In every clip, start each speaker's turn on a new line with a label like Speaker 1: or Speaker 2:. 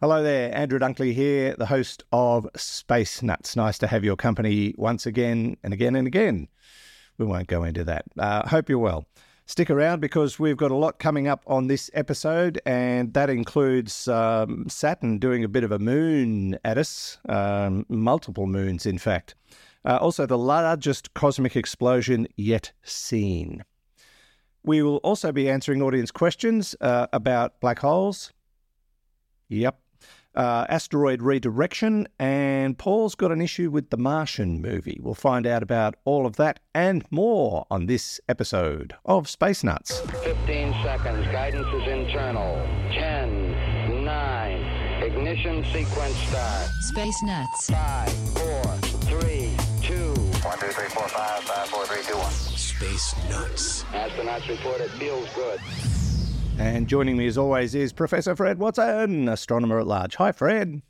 Speaker 1: Hello there, Andrew Dunkley here, the host of Space Nuts. Nice to have your company once again and again and again. We won't go into that. Uh, hope you're well. Stick around because we've got a lot coming up on this episode, and that includes um, Saturn doing a bit of a moon at us, um, multiple moons, in fact. Uh, also, the largest cosmic explosion yet seen. We will also be answering audience questions uh, about black holes. Yep, uh, asteroid redirection, and Paul's got an issue with the Martian movie. We'll find out about all of that and more on this episode of Space Nuts.
Speaker 2: 15 seconds. Guidance is internal. 10, 9, ignition sequence start.
Speaker 3: Space Nuts.
Speaker 2: 5, 4, 3, 2.
Speaker 4: 1, 2, 3, 4, 5, 5, 4, 3, 2, 1.
Speaker 5: Space Nuts.
Speaker 2: Astronauts report it feels good.
Speaker 1: And joining me as always is Professor Fred Watson, astronomer at large. Hi, Fred.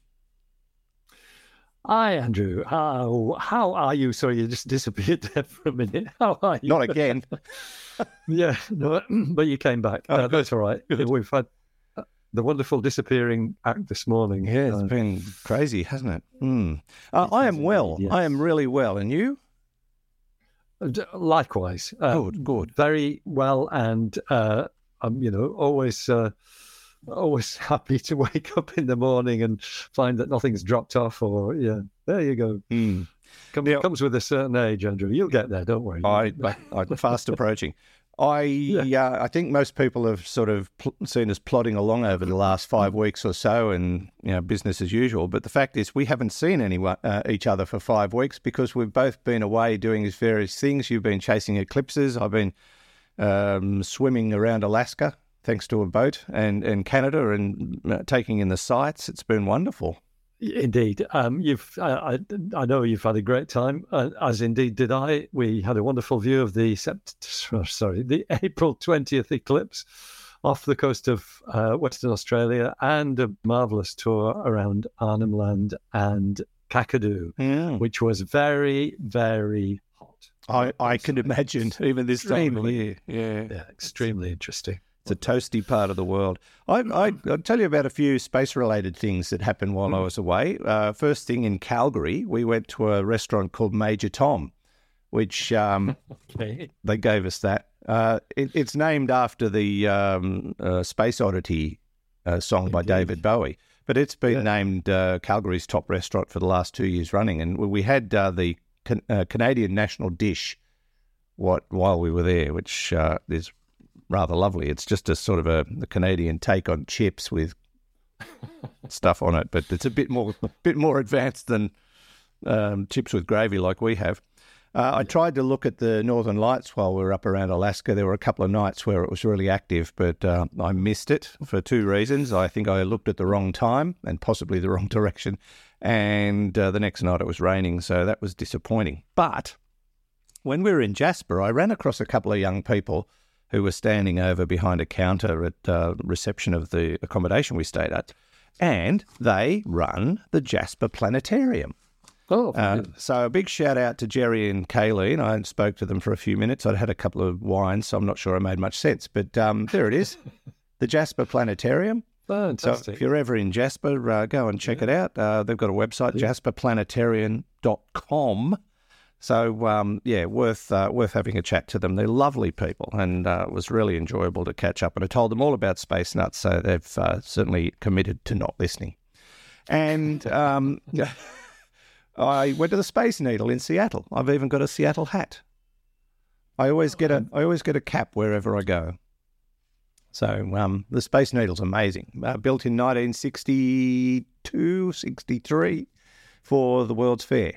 Speaker 6: Hi, Andrew. How how are you? Sorry, you just disappeared there for a minute. How are you?
Speaker 1: Not again.
Speaker 6: yeah, no, but you came back.
Speaker 1: Oh,
Speaker 6: Uh, that's all right. We've had uh, the wonderful disappearing act this morning.
Speaker 1: Yeah, it's
Speaker 6: Uh,
Speaker 1: been crazy, hasn't it? Mm. Uh, I am well.
Speaker 6: yes.
Speaker 1: I am really well. And you?
Speaker 6: likewise. Uh,
Speaker 1: Good, good.
Speaker 6: Very well, and uh, I'm you know always. Uh, Always happy to wake up in the morning and find that nothing's dropped off, or yeah, there you go.
Speaker 1: Mm.
Speaker 6: Come,
Speaker 1: Yeah.
Speaker 6: Comes with a certain age, Andrew. You'll get there, don't worry.
Speaker 1: I, I'm fast approaching. I yeah. I think most people have sort of pl- seen us plodding along over the last five weeks or so, and you know business as usual. But the fact is, we haven't seen anyone uh, each other for five weeks because we've both been away doing these various things. You've been chasing eclipses. I've been um, swimming around Alaska thanks to a boat, and and Canada, and uh, taking in the sights. It's been wonderful.
Speaker 6: Indeed, um, you've. I, I, I know you've had a great time, uh, as indeed did I. We had a wonderful view of the sept- sorry, the April twentieth eclipse off the coast of uh, Western Australia, and a marvelous tour around Arnhem Land and Kakadu,
Speaker 1: Yeah.
Speaker 6: which was very, very.
Speaker 1: I, I can imagine even this time of year. Yeah.
Speaker 6: Yeah, extremely interesting.
Speaker 1: It's a toasty part of the world. I, I, I'll tell you about a few space related things that happened while I was away. Uh, first thing in Calgary, we went to a restaurant called Major Tom, which um,
Speaker 6: Okay.
Speaker 1: they gave us that. Uh, it, it's named after the um, uh, Space Oddity uh, song by. David Bowie, but it's been
Speaker 6: Yeah.
Speaker 1: named uh, Calgary's top restaurant for the last two years running. And we had uh, the can, uh, Canadian national dish what while we were there, which uh, is rather lovely. It's just a sort of a, a Canadian take on chips with stuff on it, but it's a bit more bit more advanced than um, chips with gravy like we have. Uh, I tried to look at the Northern Lights while we were up around Alaska. There were a couple of nights where it was really active, but uh, I missed it for two reasons. I think I looked at the wrong time and possibly the wrong direction, and uh, the next night it was raining, so that was disappointing. But when we were in Jasper, I ran across a couple of young people who were standing over behind a counter at uh, reception of the accommodation we stayed at, and they run the Jasper Planetarium.
Speaker 6: Oh,
Speaker 1: Uh, so a big shout out to Jerry and Kayleen. I spoke to them for a few minutes. I'd had a couple of wines, so I'm not sure I made much sense. But um, there it is, the Jasper Planetarium. So
Speaker 6: fantastic.
Speaker 1: if you're ever in Jasper, uh, go and check it out. Uh, they've got a website, jasperplanetarium.com. So um, yeah, worth uh, worth having a chat to them. They're lovely people, and uh, it was really enjoyable to catch up. And I told them all about Space Nuts, so they've uh, certainly committed to not listening. And um, I went to the Space Needle in Seattle. I've even got a Seattle hat. I always get a I always get a cap wherever I go. So um, the Space Needle's amazing. Uh, built in 1962, 63 for the World's Fair.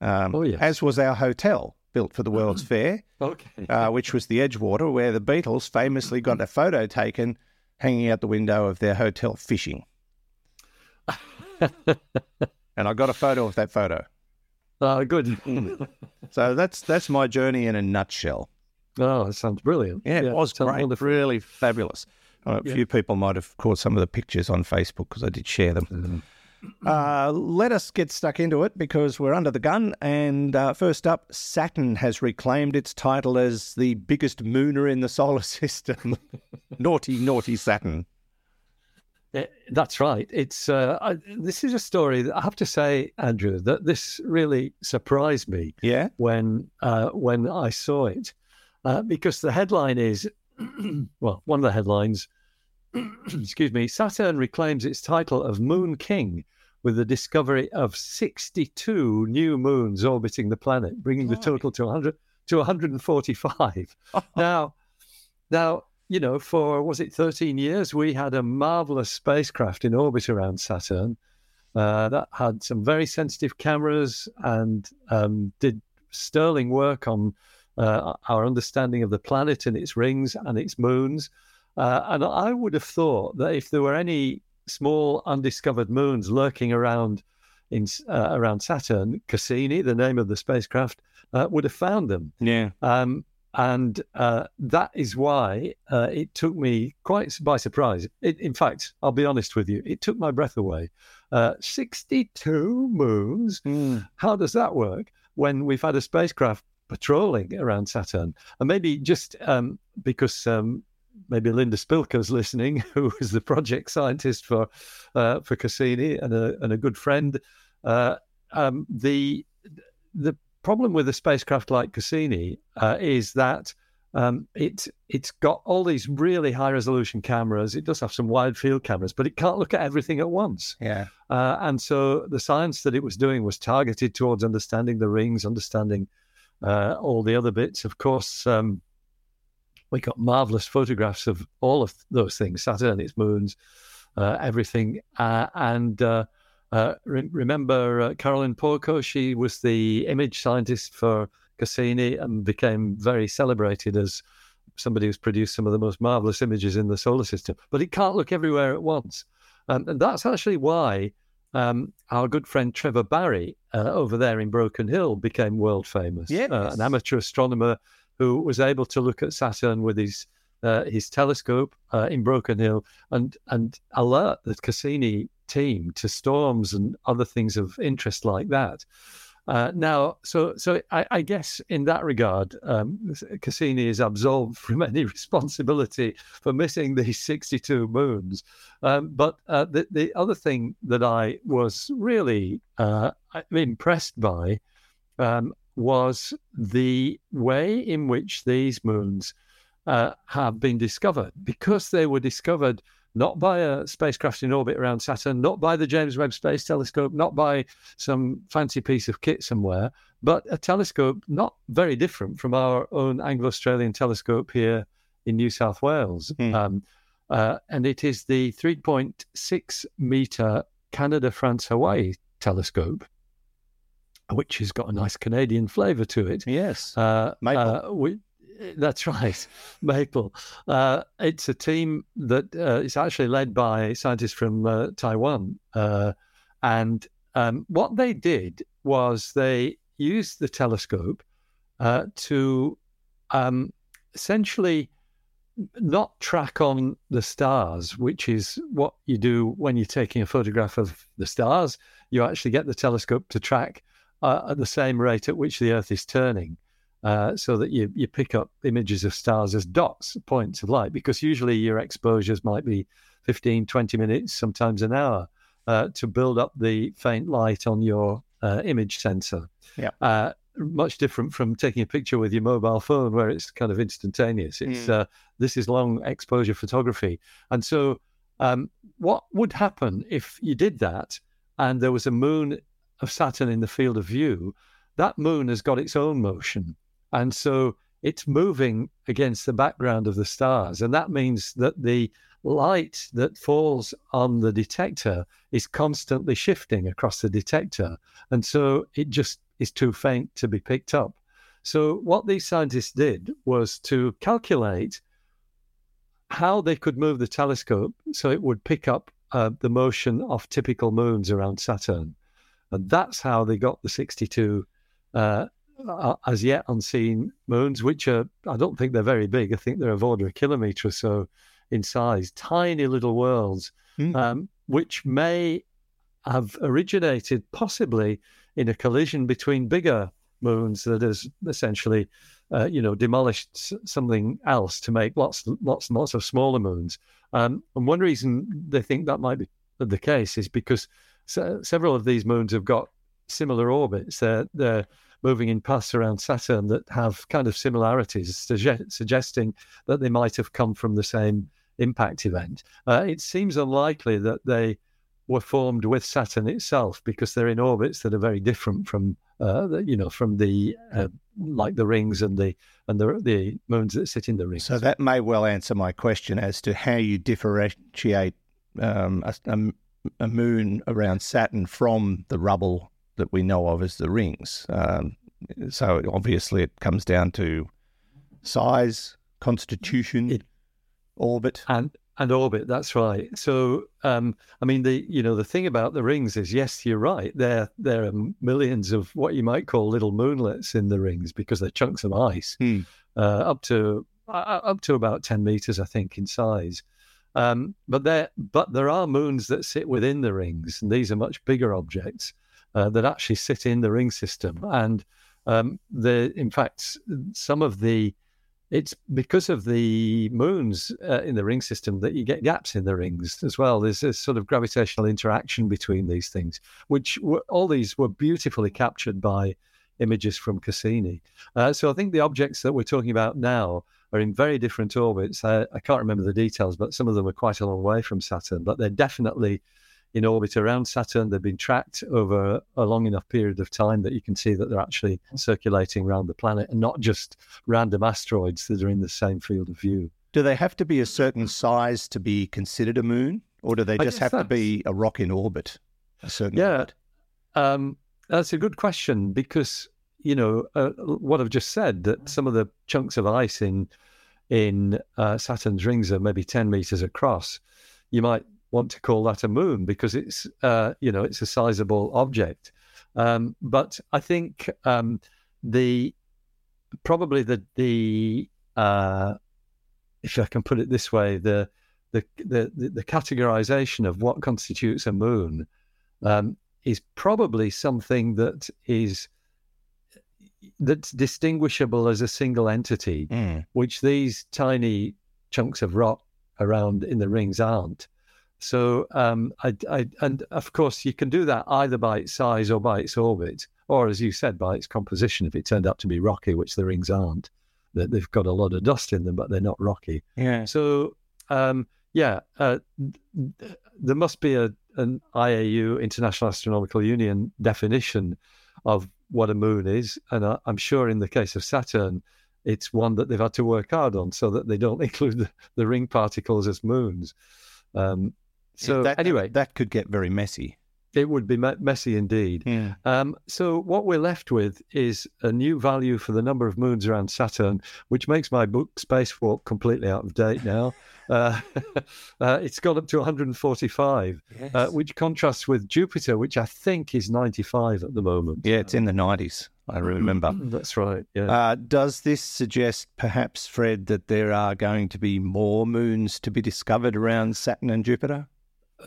Speaker 1: Um,
Speaker 6: Oh, yes.
Speaker 1: As was our hotel, built for the World's Fair,
Speaker 6: okay.
Speaker 1: uh, which was the Edgewater, where the Beatles famously got a photo taken hanging out the window of their hotel fishing. and I got a photo of that photo.
Speaker 6: Ah, good.
Speaker 1: So that's that's my journey in a nutshell.
Speaker 6: Oh, that sounds brilliant.
Speaker 1: Yeah, it was great, really fabulous. Uh, a
Speaker 6: Yeah.
Speaker 1: few people might have caught some of the pictures on Facebook because I did share them.
Speaker 6: Mm-hmm.
Speaker 1: Uh, let us get stuck into it because we're under the gun. And uh, first up, Saturn has reclaimed its title as the biggest mooner in the solar system. naughty, naughty Saturn.
Speaker 6: Eh, That's right. It's uh, I, this is a story that I have to say, Andrew, that this really surprised me
Speaker 1: Yeah.
Speaker 6: when uh, when I saw it, uh, because the headline is, well, one of the headlines, excuse me, Saturn reclaims its title of Moon King with the discovery of 62 new moons orbiting the planet, bringing the total to 100 to 145. now, now you know, for was it 13 years, we had a marvelous spacecraft in orbit around Saturn uh, that had some very sensitive cameras and um, did sterling work on uh, our understanding of the planet and its rings and its moons. Uh, and I would have thought that if there were any small undiscovered moons lurking around in uh, around Saturn, Cassini, the name of the spacecraft, uh, would have found them.
Speaker 1: Yeah.
Speaker 6: Um, and uh, that is why uh, it took me quite by surprise. It, in fact, I'll be honest with you, it took my breath away. Uh, 62 moons? How does that work when we've had a spacecraft patrolling around Saturn? And maybe just um, because um, maybe Linda Spilker's listening, who is the project scientist for uh, for Cassini and a, and a good friend. Uh, um, the the problem with a spacecraft like Cassini uh, is that um, it it's got all these really high resolution cameras. It does have some wide field cameras, but it can't look at everything at once.
Speaker 1: Yeah.
Speaker 6: Uh, and so the science that it was doing was targeted towards understanding the rings, understanding uh, all the other bits. Of course, um, we got marvelous photographs of all of those things Saturn, its moons, uh, everything. Uh, and uh, re- remember uh, Carolyn Porco? She was the image scientist for Cassini and became very celebrated as somebody who's produced some of the most marvelous images in the solar system. But it can't look everywhere at once. Um, and that's actually why um, our good friend Trevor Barry uh, over there in Broken Hill became world famous.
Speaker 1: Yes.
Speaker 6: Uh, an amateur astronomer who was able to look at Saturn with his uh, his telescope uh, in Broken Hill and and alert the Cassini team to storms and other things of interest like that. Uh, now, so so I, I, guess in that regard, um, Cassini is absolved from any responsibility for missing these 62 moons. Um, but uh, the the other thing that I was really uh, impressed by um, was the way in which these moons uh, have been discovered, because they were discovered not by a spacecraft in orbit around Saturn, not by the James Webb Space Telescope, not by some fancy piece of kit somewhere, but a telescope not very different from our own Anglo Australian telescope here in New South Wales.
Speaker 1: Hmm.
Speaker 6: Um, uh, and it is the 3.6 meter Canada France Hawaii telescope, which has got a nice Canadian flavour to it.
Speaker 1: Yes.
Speaker 6: Uh,
Speaker 1: Maple.
Speaker 6: uh, we, that's right, Maple. Uh, it's a team that uh, is actually led by scientists from uh, Taiwan. Uh, and um, what they did was they used the telescope uh, to um, essentially not track on the stars, which is what you do when you're taking a photograph of the stars. You actually get the telescope to track uh, at the same rate at which the Earth is turning. Uh, so that you, you pick up images of stars as dots, points of light, because usually your exposures might be 15, 20 minutes, sometimes an hour, uh, to build up the faint light on your uh, image sensor.
Speaker 1: Yeah.
Speaker 6: Uh, much different from taking a picture with your mobile phone where it's kind of instantaneous. It's uh, this is long exposure photography, and so um, what would happen if you did that and there was a moon of Saturn in the field of view? That moon has got its own motion. And so it's moving against the background of the stars. And that means that the light that falls on the detector is constantly shifting across the detector. And so it just is too faint to be picked up. So, what these scientists did was to calculate how they could move the telescope so it would pick up uh, the motion of typical moons around Saturn. And that's how they got the 62 uh, as yet unseen moons, which are, I don't think they're very big. I think they're of order a kilometre or so in size, tiny little worlds,
Speaker 1: Mm.
Speaker 6: um, which may have originated possibly in a collision between bigger moons that has essentially, uh, you know, demolished s- something else to make lots, lots and lots of smaller moons. Um, and one reason they think that might be the case is because se- several of these moons have got similar orbits. They're, they're moving in paths around Saturn that have kind of similarities, suge- suggesting that they might have come from the same impact event. Uh, it seems unlikely that they were formed with Saturn itself because they're in orbits that are very different from, uh, you know, from the uh, like the rings and the and the the moons that sit in the rings.
Speaker 1: So that may well answer my question as to how you differentiate um, a, a moon around Saturn from the rubble that we know of as the rings. Um, so obviously, it comes down to size, constitution,
Speaker 6: It-
Speaker 1: orbit.
Speaker 6: and and orbit that's right so um i mean the you know the thing about the rings is yes you're right there there are millions of what you might call little moonlets in the rings because they're chunks of ice
Speaker 1: Hmm.
Speaker 6: uh, up to uh, up to about 10 meters i think in size um, but there but there are moons that sit within the rings and these are much bigger objects uh, that actually sit in the ring system and um, the in fact some of the it's because of the moons uh, in the ring system that you get gaps in the rings as well. There's a sort of gravitational interaction between these things, which were, all these were beautifully captured by images from Cassini. Uh, so I think the objects that we're talking about now are in very different orbits. I, I can't remember the details, but some of them are quite a long way from Saturn, but they're definitely in orbit around Saturn. They've been tracked over a long enough period of time that you can see that they're actually circulating around the planet and not just random asteroids that are in the same field of view.
Speaker 1: Do they have to be a certain size to be considered a moon, or do they just have to be a rock in orbit? A certain
Speaker 6: Yeah. Um, that's a good question because you know uh, what I've just said that some of the chunks of ice in in uh, Saturn's rings are maybe ten meters across. You might want to call that a moon because it's uh, you know it's a sizable object. Um, but I think um, the probably the the uh, if I can put it this way the the the, the categorization of what constitutes a moon um, is probably something that is that's distinguishable as a single entity,
Speaker 1: Mm.
Speaker 6: which these tiny chunks of rock around in the rings aren't. So, um, I, I, and of course, you can do that either by its size or by its orbit, or as you said, by its composition. If it turned out to be rocky, which the rings aren't, that they've got a lot of dust in them, but they're not rocky.
Speaker 1: Yeah.
Speaker 6: So, um, yeah, uh, there must be a, an IAU, International Astronomical Union, definition of what a moon is. And I, I'm sure in the case of Saturn, it's one that they've had to work hard on so that they don't include the, the ring particles as moons. Um, so,
Speaker 1: that,
Speaker 6: anyway,
Speaker 1: that could get very messy.
Speaker 6: it would be messy indeed.
Speaker 1: Yeah.
Speaker 6: Um, so what we're left with is a new value for the number of moons around Saturn, which makes my book Spacewalk completely out of date now. Uh, uh, it's gone up to 145, uh, which contrasts with Jupiter, which I think is 95 at the moment.
Speaker 1: Yeah, it's in the 90s, I remember.
Speaker 6: That's right. Yeah.
Speaker 1: Uh, does this suggest, perhaps, Fred, that there are going to be more moons to be discovered around Saturn and Jupiter?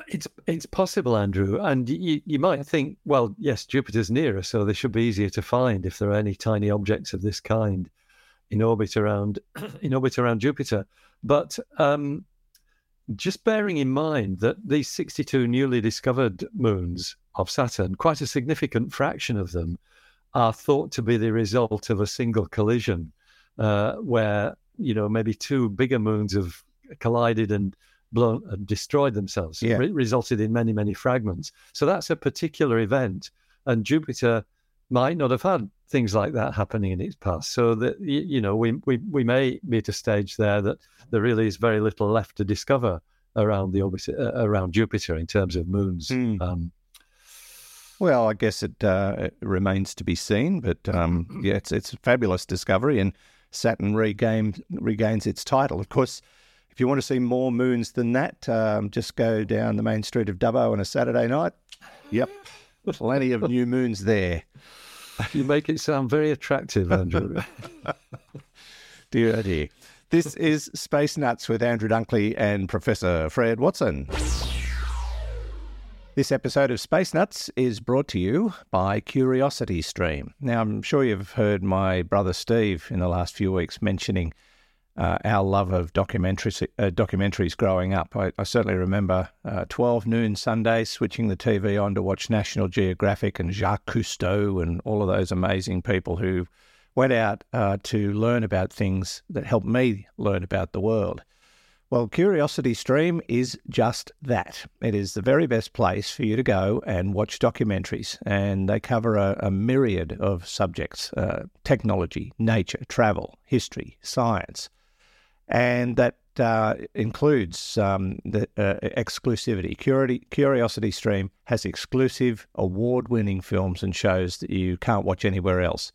Speaker 6: It's it's possible, Andrew, and you, you might think, well, yes, Jupiter's nearer, so they should be easier to find if there are any tiny objects of this kind in orbit around in orbit around Jupiter. But um, just bearing in mind that these 62 newly discovered moons of Saturn, quite a significant fraction of them are thought to be the result of a single collision, uh, where you know maybe two bigger moons have collided and blown and destroyed themselves,
Speaker 1: Yeah.
Speaker 6: re- resulted in many many fragments. So that's a particular event, and Jupiter might not have had things like that happening in its past. So that you know we we we may be at a stage there that there really is very little left to discover around the orbit uh, around Jupiter in terms of moons.
Speaker 1: Hmm.
Speaker 6: Um,
Speaker 1: Well, I guess it, uh, it remains to be seen, but um, yeah, it's it's a fabulous discovery, and Saturn regains regains its title. Of course, if you want to see more moons than that, um, just go down the main street of Dubbo on a Saturday night. Yep, plenty of new moons there.
Speaker 6: you make it sound very attractive, Andrew.
Speaker 1: Dear, oh dear. This is Space Nuts with Andrew Dunkley and Professor Fred Watson. This episode of Space Nuts is brought to you by Curiosity Stream. Now, I'm sure you've heard my brother Steve in the last few weeks mentioning uh, our love of documentaries, uh, documentaries growing up. I, I certainly remember uh, 12 noon Sundays switching the TV on to watch National Geographic and Jacques Cousteau and all of those amazing people who went out uh, to learn about things that helped me learn about the world. Well, Curiosity Stream is just that. It is the very best place for you to go and watch documentaries, and they cover a, a myriad of subjects uh, technology, nature, travel, history, science. And that uh, includes um, the uh, exclusivity. Curi- Curiosity Stream has exclusive, award winning films and shows that you can't watch anywhere else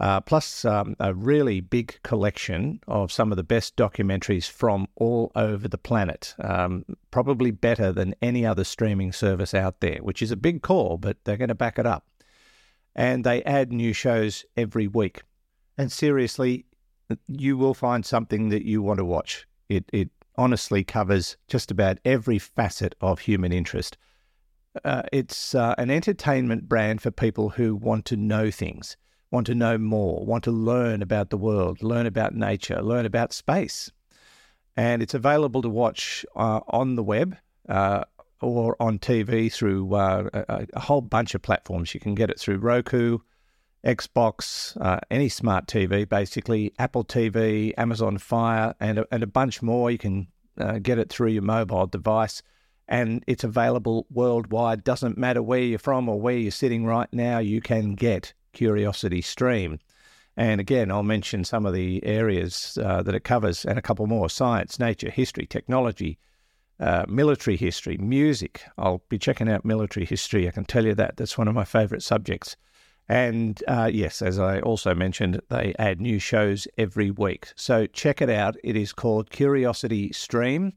Speaker 1: uh, plus um, a really big collection of some of the best documentaries from all over the planet. Um, probably better than any other streaming service out there, which is a big call, but they're going to back it up. And they add new shows every week. And seriously, you will find something that you want to watch. It, it honestly covers just about every facet of human interest. Uh, it's uh, an entertainment brand for people who want to know things want to know more, want to learn about the world, learn about nature, learn about space. And it's available to watch uh, on the web uh, or on TV through uh, a, a, whole bunch of platforms. You can get it through Roku, Xbox, uh, any smart TV, basically, Apple TV, Amazon Fire, and a, and a bunch more. You can uh, get it through your mobile device and it's available worldwide. Doesn't matter where you're from or where you're sitting right now, you can get Curiosity Stream. And again, I'll mention some of the areas uh, that it covers and a couple more science, nature, history, technology, uh, military history, music. I'll be checking out military history. I can tell you that. That's one of my favorite subjects. And uh, yes, as I also mentioned, they add new shows every week. So check it out. It is called Curiosity Stream.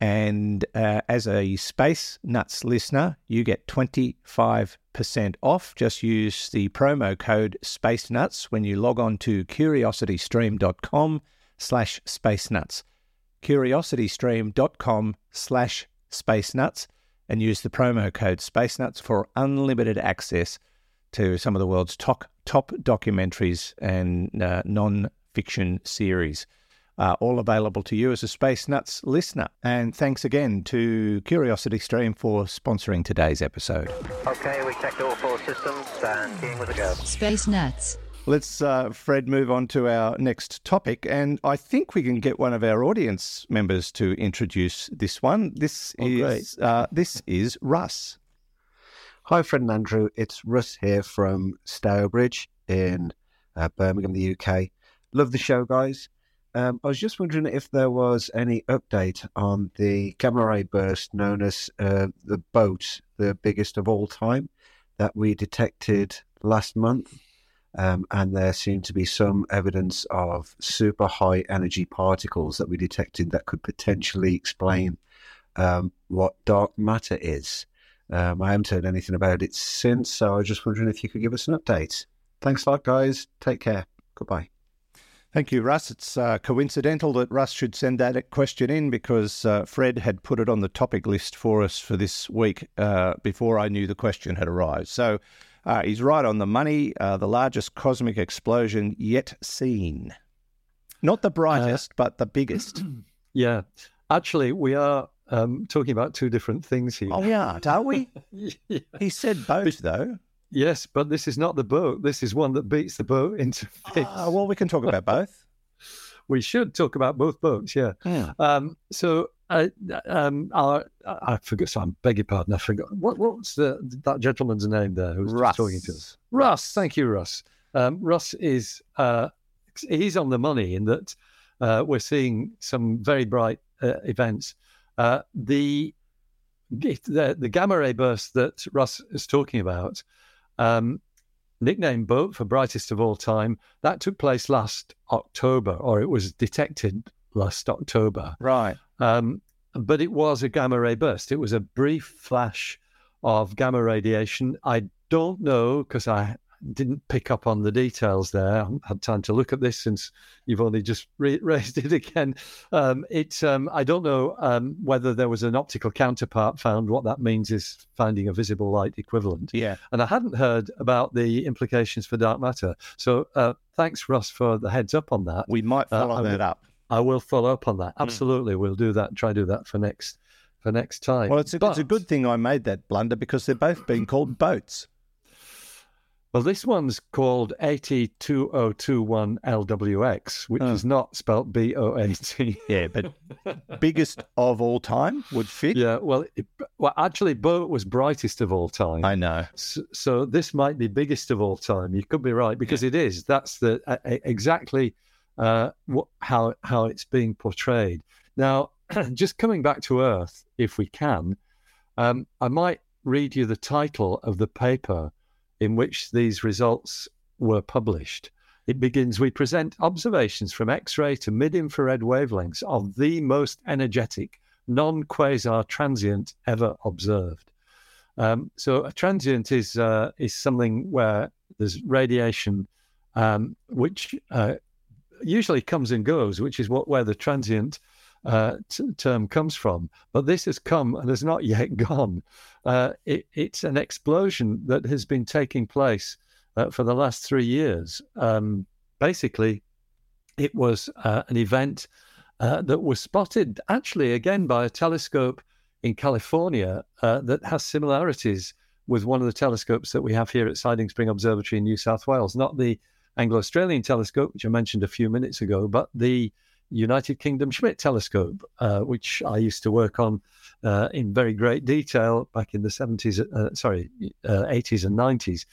Speaker 1: And uh, as a Space Nuts listener, you get 25% off. Just use the promo code Space Nuts when you log on to curiositystream.com slash space nuts. Curiositystream.com slash space nuts and use the promo code Space Nuts for unlimited access to some of the world's top, top documentaries and uh, non fiction series uh, all available to you as a Space Nuts listener. And thanks again to Curiosity Stream for sponsoring today's episode.
Speaker 4: Okay, we checked all four systems and keying with a go.
Speaker 3: Space Nuts.
Speaker 1: Let's, uh, Fred, move on to our next topic. And I think we can get one of our audience members to introduce this one. This
Speaker 7: Oh,
Speaker 1: is uh, this is Russ.
Speaker 7: Hi, Fred and Andrew. It's Russ here from Stourbridge in uh, Birmingham, the UK. Love the show, guys. Um, I was just wondering if there was any update on the gamma ray burst known as uh, the boat, the biggest of all time, that we detected last month. Um, and there seemed to be some evidence of super high energy particles that we detected that could potentially explain um, what dark matter is. Um, I haven't heard anything about it since, so I was just wondering if you could give us an update. Thanks a lot, guys. Take care. Goodbye.
Speaker 1: Thank you, Russ. It's uh, coincidental that Russ should send that question in because uh, Fred had put it on the topic list for us for this week uh, before I knew the question had arrived. So uh, he's right on the money. Uh, the largest cosmic explosion yet seen. Not the brightest, but the biggest.
Speaker 6: Yeah. Actually, we are um, talking about two different things here.
Speaker 1: oh, we aren't, are we?
Speaker 6: Yeah.
Speaker 1: He said boat, though.
Speaker 6: Yes, but this is not the boat. This is one that beats the boat into fits.
Speaker 1: Ah, well, we can talk about both.
Speaker 6: we should talk about both boats, yeah. Um, so uh, um, our, I forgot. So I beg your pardon. I forgot. What what's the that gentleman's name there who's talking to us? Russ. Thank you, Russ. Um, Russ is uh, he's on the money in that uh, we're seeing some very bright uh, events. Uh, the, the the gamma ray burst that Russ is talking about, um, nicknamed boat for brightest of all time, that took place last October, or it was detected last October.
Speaker 1: Right.
Speaker 6: Um, but it was a gamma ray burst. It was a brief flash of gamma radiation. I don't know because I didn't pick up on the details there. I haven't had time to look at this since you've only just re- raised it again. Um, it's um, I don't know um, whether there was an optical counterpart found. What that means is finding a visible light equivalent.
Speaker 1: Yeah.
Speaker 6: And I hadn't heard about the implications for dark matter. So uh, thanks, Russ, for the heads up on that.
Speaker 1: We might
Speaker 6: Uh,
Speaker 1: follow
Speaker 6: I
Speaker 1: that
Speaker 6: will-
Speaker 1: up.
Speaker 6: I will follow up on that. Absolutely, we'll do that. Try to do that for next for next time.
Speaker 1: Well, it's a, it's a good thing I made that blunder because they're both being called boats.
Speaker 6: Well, this one's called AT2021LWX, which
Speaker 1: Oh.
Speaker 6: is not spelt B O A T.
Speaker 1: Yeah, but biggest of all time would fit.
Speaker 6: Yeah, well, it, well, actually, Boat was brightest of all time.
Speaker 1: I know.
Speaker 6: So, so this might be biggest of all time. You could be right because it is. That's the uh, exactly uh, what, how how it's being portrayed. Now, just coming back to Earth, if we can, um, I might read you the title of the paper in which these results were published. It begins We present observations from X ray to mid infrared wavelengths of the most energetic non quasar transient ever observed. Um, so a transient is uh, is something where there's radiation, um, which uh, usually comes and goes, which is what where the transient uh, t- term comes from. But this has come and has not yet gone. Uh, it, it's an explosion that has been taking place uh, for the last three years. Um, basically, it was uh, an event uh, that was spotted actually again by a telescope in California uh, that has similarities with one of the telescopes that we have here at Siding Spring Observatory in New South Wales, not the Anglo Australian telescope, which I mentioned a few minutes ago, but the United Kingdom Schmidt telescope, uh, which I used to work on uh, in very great detail back in the 70s, uh, sorry, uh, 80s and 90s.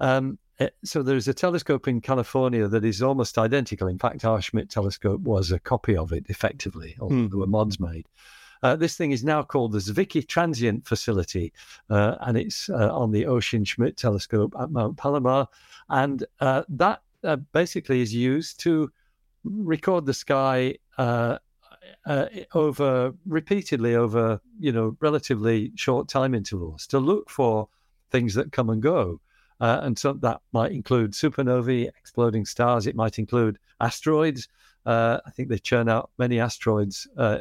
Speaker 6: Um, eh, so there's a telescope in California that is almost identical. In fact, our Schmidt telescope was a copy of it, effectively, although
Speaker 1: Hmm.
Speaker 6: there were mods made. Uh, this thing is now called the Zwicky Transient Facility, uh, and it's uh, on the Oschin Schmidt telescope at Mount Palomar. And uh, that uh, basically is used to record the sky uh, uh, over repeatedly over you know relatively short time intervals to look for things that come and go. Uh, and so that might include supernovae, exploding stars. It might include asteroids. Uh, I think they churn out many asteroids uh,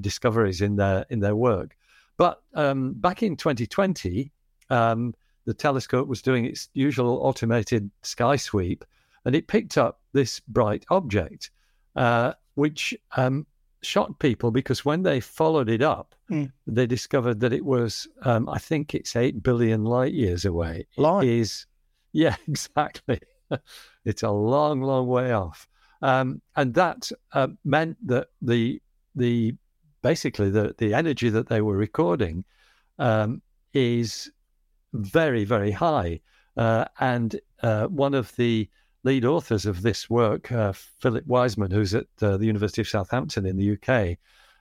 Speaker 6: discoveries in their in their work. But um, back in 2020, um, the telescope was doing its usual automated sky sweep, and it picked up this bright object, uh, which um, shocked people because when they followed it up,
Speaker 1: Hmm.
Speaker 6: they discovered that it was, um, I think it's eight billion light years away. It
Speaker 1: Line.
Speaker 6: is, yeah, exactly. it's a long, long way off, um, and that uh, meant that the the basically the the energy that they were recording um, is very, very high. Uh, and uh, one of the lead authors of this work, uh, Philip Wiseman, who's at uh, the University of Southampton in the UK,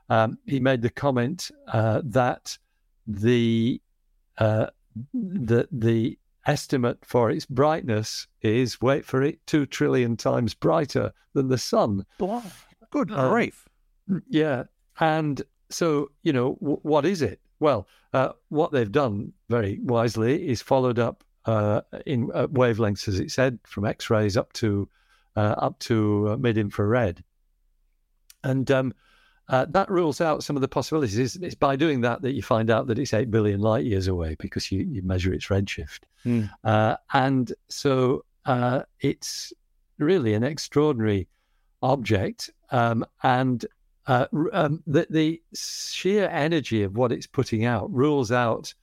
Speaker 6: um, he made the comment uh, that the uh, the the estimate for its brightness is wait for it two trillion times brighter than the sun. Wow.
Speaker 1: Good
Speaker 6: Uh,
Speaker 1: grief.
Speaker 6: Yeah, and so you know w- what is it? Well, uh, what they've done very wisely is followed up uh, in uh, wavelengths, as it said, from X-rays up to uh, up to uh, mid-infrared, and um, uh, that rules out some of the possibilities. It's, it's by doing that that you find out that it's eight billion light years away because you, you measure its redshift, uh, and so uh, it's really an extraordinary object, um, and uh, um, the, the sheer energy of what it's putting out rules out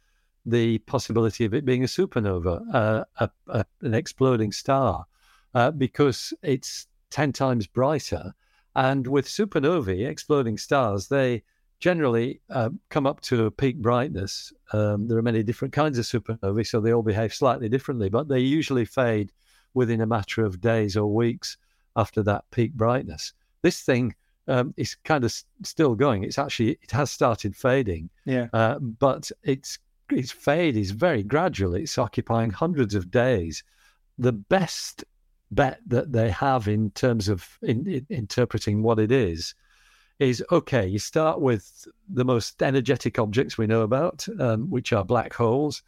Speaker 6: the possibility of it being a supernova, uh, a, a, an exploding star, uh, because it's 10 times brighter. And with supernovae, exploding stars, they generally uh, come up to a peak brightness. Um, there are many different kinds of supernovae, so they all behave slightly differently, but they usually fade within a matter of days or weeks after that peak brightness. This thing um, is kind of s- still going. It's actually it has started fading,
Speaker 1: Yeah.
Speaker 6: uh, but its its fade is very gradual. It's occupying hundreds of days. The best bet that they have in terms of in, in- interpreting what it is is okay. You start with the most energetic objects we know about, um, which are black holes.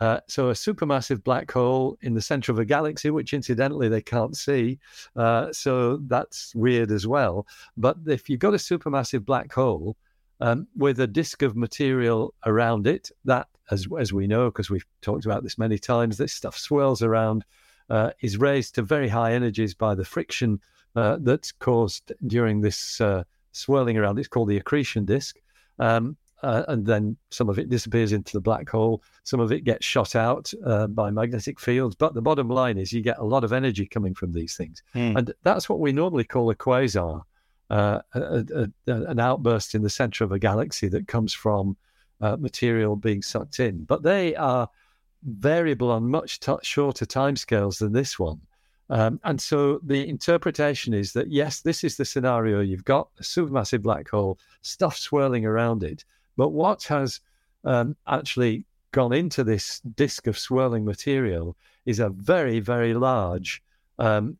Speaker 6: Uh, so a supermassive black hole in the center of a galaxy, which incidentally they can't see, uh, so that's weird as well. But if you've got a supermassive black hole um, with a disk of material around it, that, as as we know, because we've talked about this many times, this stuff swirls around uh, is raised to very high energies by the friction uh, that's caused during this uh, swirling around. It's called the accretion disk. Um, uh, and then some of it disappears into the black hole. Some of it gets shot out uh, by magnetic fields. But the bottom line is you get a lot of energy coming from these things.
Speaker 1: Hmm.
Speaker 6: And that's what we normally call a quasar, uh, a, a, a, an outburst in the center of a galaxy that comes from uh, material being sucked in. But they are variable on much t- shorter timescales than this one. Um, and so the interpretation is that yes, this is the scenario. You've got a supermassive black hole, stuff swirling around it. But what has um, actually gone into this disk of swirling material is a very, very large, um,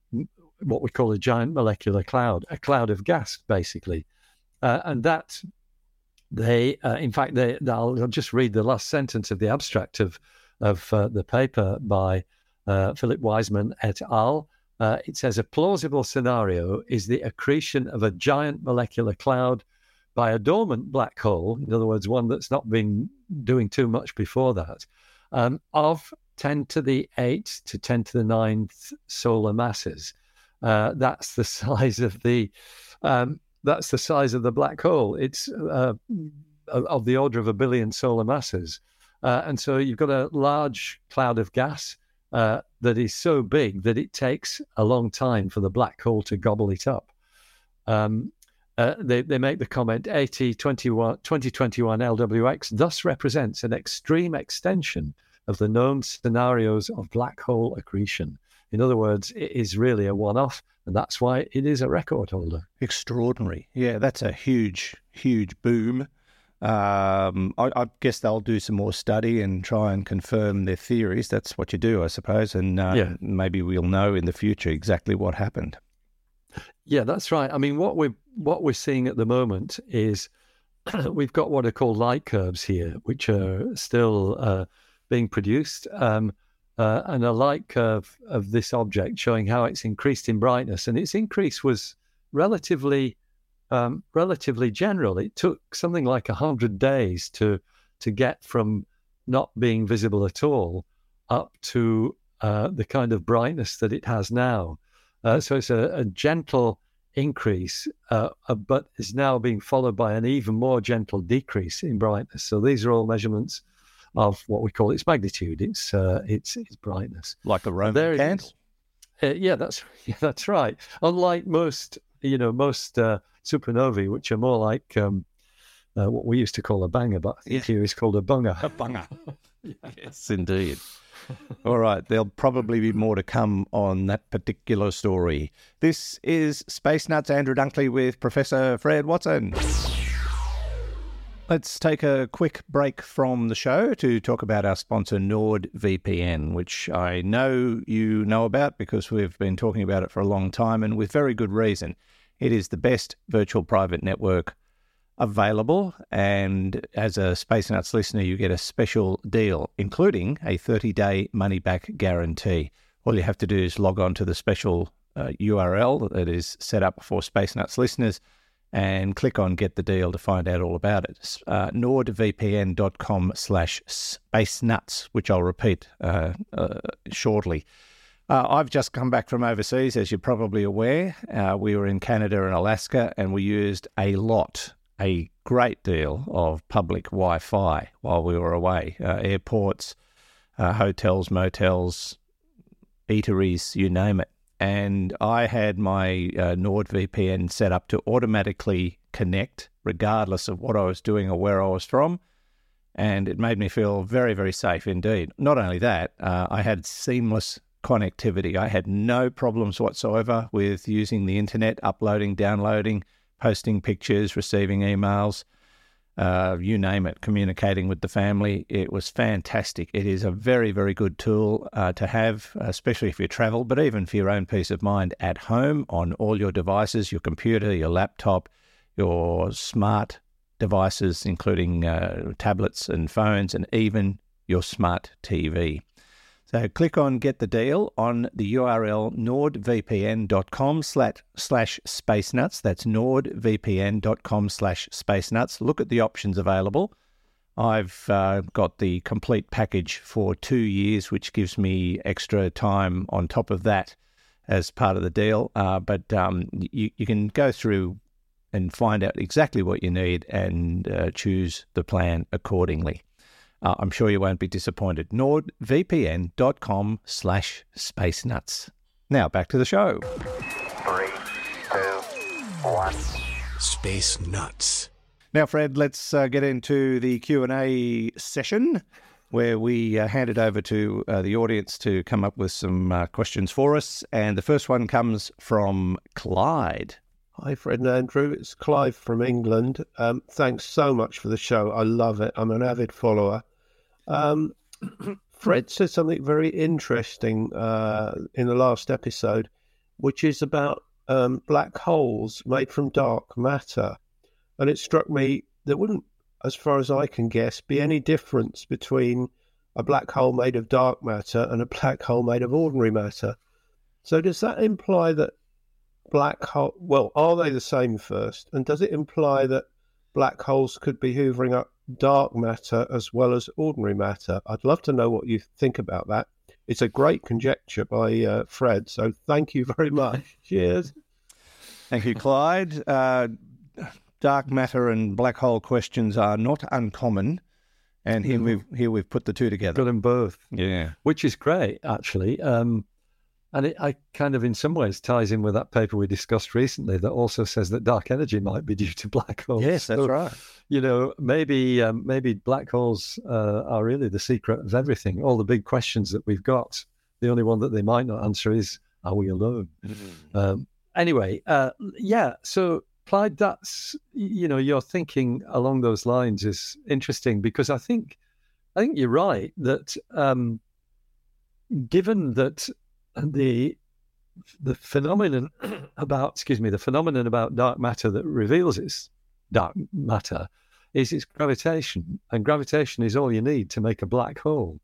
Speaker 6: what we call a giant molecular cloud, a cloud of gas, basically. Uh, and that they, uh, in fact, they, I'll, I'll just read the last sentence of the abstract of of uh, the paper by uh, Philip Wiseman et al. Uh, it says a plausible scenario is the accretion of a giant molecular cloud by a dormant black hole, in other words, one that's not been doing too much before that, um, of 10 to the 8 to 10 to the 9th solar masses. Uh, that's the size of the um, that's the size of the black hole. It's uh, of the order of a billion solar masses. Uh, and so you've got a large cloud of gas uh, that is so big that it takes a long time for the black hole to gobble it up. Um, uh, they, they make the comment AT 2021 LWX thus represents an extreme extension of the known scenarios of black hole accretion. In other words, it is really a one off, and that's why it is a record holder.
Speaker 1: Extraordinary. Yeah, that's a huge, huge boom. Um, I, I, guess they'll do some more study and try and confirm their theories. That's what you do, I suppose. And uh,
Speaker 6: Yeah.
Speaker 1: maybe we'll know in the future exactly what happened.
Speaker 6: Yeah, that's right. I mean, what we're what we're seeing at the moment is we've got what are called light curves here, which are still uh, being produced, um, uh, and a light curve of this object showing how it's increased in brightness, and its increase was relatively um, relatively general. It took something like hundred days to to get from not being visible at all up to uh, the kind of brightness that it has now. Uh, so it's a, a gentle increase, uh, uh, but is now being followed by an even more gentle decrease in brightness. So these are all measurements of what we call its magnitude, its uh, its its brightness.
Speaker 1: Like the Roman
Speaker 6: There
Speaker 1: candle.
Speaker 6: Uh, yeah, that's yeah, that's right. Unlike most, you know, most uh, supernovae, which are more like um, uh, what we used to call a banger, but think here is called a bunger.
Speaker 1: A bunger. yes, indeed. All right, there'll probably be more to come on that particular story. This is Space Nuts Andrew Dunkley with Professor Fred Watson. Let's take a quick break from the show to talk about our sponsor NordVPN, which I know you know about because we've been talking about it for a long time and with very good reason. It is the best virtual private network available. And as a Space Nuts listener, you get a special deal, including a 30 day money back guarantee. All you have to do is log on to the special uh, URL that is set up for Space Nuts listeners and click on Get the Deal to find out all about it. Uh, nordvpn.com slash space nuts, which I'll repeat uh, uh, shortly. Uh, I've just come back from overseas, as you're probably aware. Uh, we were in Canada and Alaska, and we used a lot, a great deal of public Wi Fi while we were away. Uh, airports, hotels, motels, eateries, you name it. And I had my uh, NordVPN set up to automatically connect, regardless of what I was doing or where I was from and it made me feel very, very safe indeed. Not only that, uh, I had seamless connectivity. I had no problems whatsoever with using the internet, uploading, downloading, posting pictures, receiving emails, uh, you name it, communicating with the family. It was fantastic. It is a very, very good tool uh, to have, especially if you travel, but even for your own peace of mind at home on all your devices, your computer, your laptop, your smart devices, including uh, tablets and phones, and even your smart TV. So click on Get the Deal on the URL nordvpn.com slash, slash space nuts. That's nordvpn.com slash space nuts. Look at the options available. I've uh, got the complete package for two years, which gives me extra time on top of that as part of the deal. Uh, but um, you, you can go through and find out exactly what you need and uh, choose the plan accordingly. Uh, I'm sure you won't be disappointed. NordVPN.com slash space nuts. Now back to the show.
Speaker 4: Three, two, one.
Speaker 5: Space Nuts.
Speaker 1: Now, Fred, let's uh, get into the Q and A session, where we uh, hand it over to uh, the audience to come up with some uh, questions for us. And the first one comes from Clyde.
Speaker 3: Hi, Fred and Andrew. It's Clive from England. Um, thanks so much for the show. I love it. I'm an avid follower. Um, Fred said something very interesting uh, in the last episode, which is about um, black holes made from dark matter. And it struck me there wouldn't, as far as I can guess, be any difference between a black hole made of dark matter and a black hole made of ordinary matter. So does that imply that black hole? Well, are they the same first? And does it imply that black holes could be hoovering up dark matter as well as ordinary matter? I'd love to know what you think about that. It's a great conjecture by uh, Fred. So thank you very much. Cheers.
Speaker 1: Thank you, Clyde. Uh, dark matter and black hole questions are not uncommon, and here we've here we've put the two together.
Speaker 6: Got them both,
Speaker 1: Yeah,
Speaker 6: which is great, actually. Um, and it I kind of, in some ways, ties in with that paper we discussed recently that also says that dark energy might be due to black holes.
Speaker 1: yes, that's
Speaker 6: So,
Speaker 1: right.
Speaker 6: You know, maybe um, maybe black holes uh, are really the secret of everything. All the big questions that we've got. The only one that they might not answer is, "Are we alone?" Um, anyway, uh, yeah. So, Clyde, that's you know, your thinking along those lines is interesting because I think, I think you're right that um, given that the the phenomenon about excuse me the phenomenon about dark matter that reveals its dark matter is its gravitation and gravitation is all you need to make a black hole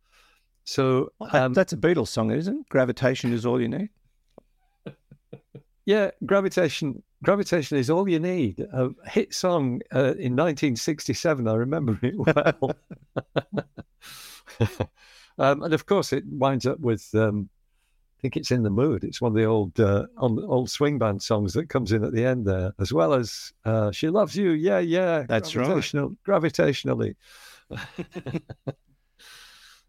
Speaker 6: so um,
Speaker 1: that's a Beatles song, isn't it? Gravitation is all you need.
Speaker 6: Yeah, gravitation. Gravitation is all you need. A hit song uh, in 1967. I remember it well. um, and of course, it winds up with. Um, I think it's in the mood. It's one of the old uh, old swing band songs that comes in at the end there, as well as uh, "She Loves You." Yeah, yeah,
Speaker 1: That's right.
Speaker 6: Gravitationally.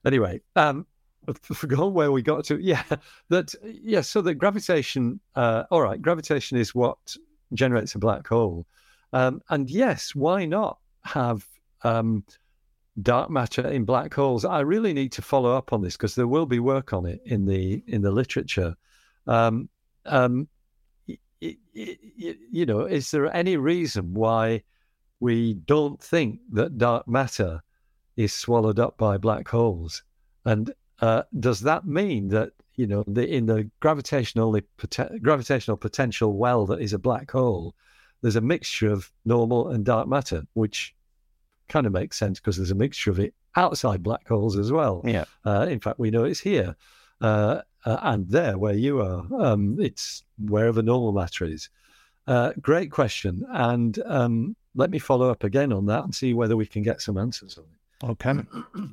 Speaker 6: anyway, um, I've forgotten where we got to. Yeah, that yeah. So that gravitation. Uh, all right, gravitation is what generates a black hole, um, and yes, why not have um, dark matter in black holes? I really need to follow up on this because there will be work on it in the in the literature. Um, um, you know, is there any reason why we don't think that dark matter is swallowed up by black holes? And uh, does that mean that you know the, in the gravitational gravitational potential well that is a black hole, there's a mixture of normal and dark matter, which kind of makes sense because there's a mixture of it outside black holes as well.
Speaker 1: Yeah.
Speaker 6: Uh, in fact, we know it's here uh, uh, and there where you are. Um, it's wherever normal matter is. Uh, great question, and um, let me follow up again on that and see whether we can get some answers on it.
Speaker 1: Okay.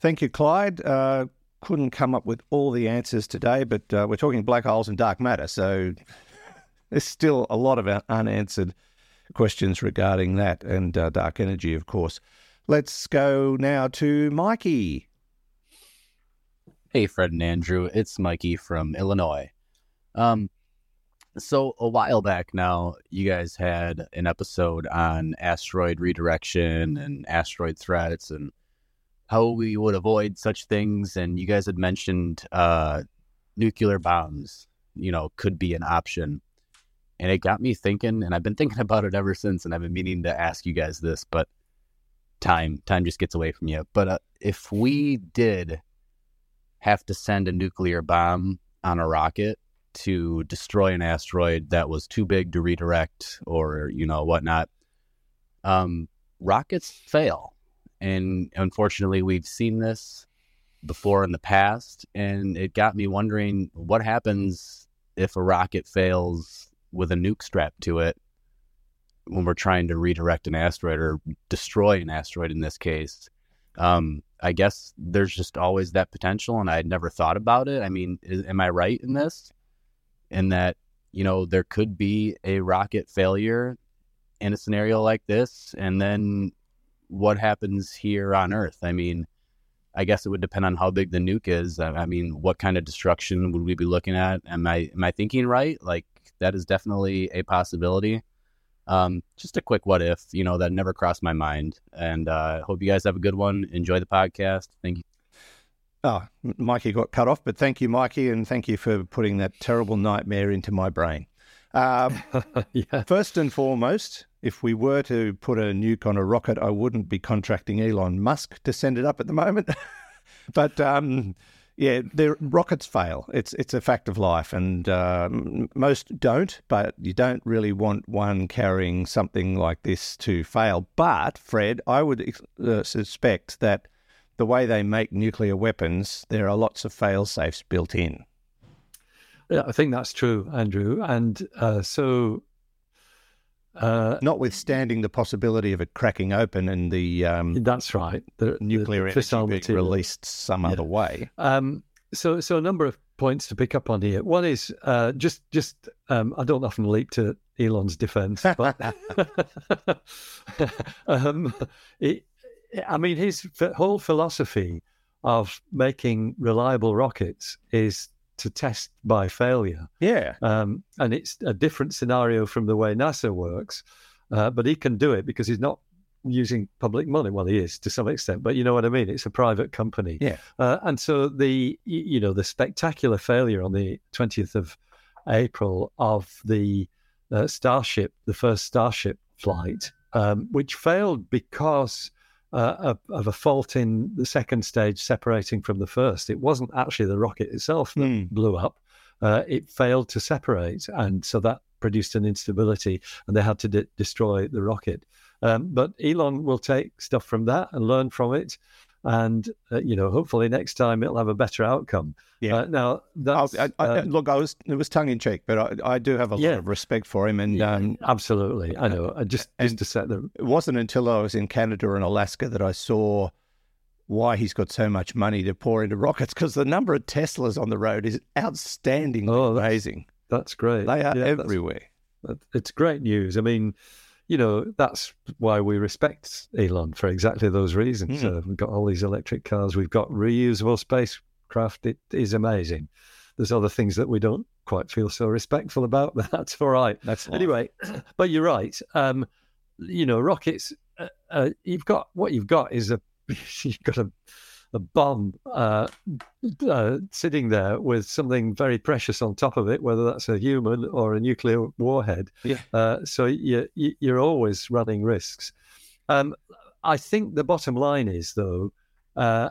Speaker 1: Thank you, Clyde. Uh, couldn't come up with all the answers today, but uh, we're talking black holes and dark matter, so there's still a lot of un- unanswered questions regarding that and uh, dark energy, of course. Let's go now to Mikey.
Speaker 8: Hey, Fred and Andrew. It's Mikey from Illinois. Um, so a while back now, you guys had an episode on asteroid redirection and asteroid threats and how we would avoid such things. And you guys had mentioned uh, nuclear bombs, you know, could be an option. And it got me thinking, and I've been thinking about it ever since. And I've been meaning to ask you guys this, but time time just gets away from you. But uh, if we did have to send a nuclear bomb on a rocket to destroy an asteroid that was too big to redirect or you know whatnot um, rockets fail and unfortunately we've seen this before in the past and it got me wondering what happens if a rocket fails with a nuke strapped to it when we're trying to redirect an asteroid or destroy an asteroid in this case. Um, I guess there's just always that potential, and I had never thought about it. I mean, is, am I right in this? In that, you know, there could be a rocket failure in a scenario like this, and then what happens here on Earth? I mean, I guess it would depend on how big the nuke is. I, I mean, what kind of destruction would we be looking at? Am I am I thinking right? Like that is definitely a possibility. Um, just a quick what if, you know, that never crossed my mind. And uh, hope you guys have a good one. Enjoy the podcast. Thank you.
Speaker 1: Oh, Mikey got cut off, but thank you, Mikey, and thank you for putting that terrible nightmare into my brain. Um,
Speaker 6: yeah.
Speaker 1: First and foremost, if we were to put a nuke on a rocket, I wouldn't be contracting Elon Musk to send it up at the moment. but um, yeah, the rockets fail. It's it's a fact of life, and um, most don't. But you don't really want one carrying something like this to fail. But Fred, I would uh, suspect that the way they make nuclear weapons, there are lots of fail safes built in.
Speaker 6: Yeah, I think that's true, Andrew. And uh, so, uh,
Speaker 1: Notwithstanding the possibility of it cracking open and the um,
Speaker 6: that's right. The,
Speaker 1: nuclear
Speaker 6: the
Speaker 1: energy being
Speaker 6: material.
Speaker 1: released some other way.
Speaker 6: Um, so, so a number of points to pick up on here. One is uh, just, just um, I don't often leap to Elon's defence, but um, it, I mean, his whole philosophy of making reliable rockets is to test by failure.
Speaker 1: Yeah.
Speaker 6: Um, and it's a different scenario from the way NASA works, uh, but he can do it because he's not using public money. Well, he is to some extent, but you know what I mean. It's a private company,
Speaker 1: Yeah.
Speaker 6: uh, and so the you know the spectacular failure on the twentieth of April of the uh, Starship, the first Starship flight, um, which failed because. Uh, of, a fault in the second stage separating from the first. It wasn't actually the rocket itself that
Speaker 1: Hmm.
Speaker 6: blew up. Uh, it failed to separate, and so that produced an instability, and they had to de- destroy the rocket. Um, but Elon will take stuff from that and learn from it, and uh, you know, hopefully next time it'll have a better outcome.
Speaker 1: Yeah.
Speaker 6: Uh, now that's
Speaker 1: I, I,
Speaker 6: uh,
Speaker 1: look, I was it was tongue in cheek, but I, I do have a
Speaker 6: Yeah.
Speaker 1: lot of respect for him, and
Speaker 6: yeah,
Speaker 1: um,
Speaker 6: absolutely. I know. i just just to set the
Speaker 1: it wasn't until I was in Canada and Alaska that I saw why he's got so much money to pour into rockets because the number of Teslas on the road is outstanding,
Speaker 6: Oh,
Speaker 1: amazing.
Speaker 6: that's great.
Speaker 1: They are
Speaker 6: Yeah, that's-
Speaker 1: everywhere.
Speaker 6: It's great news. I mean, you know, that's why we respect Elon for exactly those reasons.
Speaker 1: Mm.
Speaker 6: Uh, we've got all these electric cars, we've got reusable spacecraft. It is amazing. There's other things that we don't quite feel so respectful about. That's all right.
Speaker 1: That's.
Speaker 6: Anyway, but you're right. Um, you know, rockets. Uh, uh, you've got what you've got is a you've got a a bomb uh, uh, sitting there with something very precious on top of it, whether that's a human or a nuclear warhead.
Speaker 1: Yeah.
Speaker 6: Uh, so you, you're always running risks. Um, I think the bottom line is, though, uh,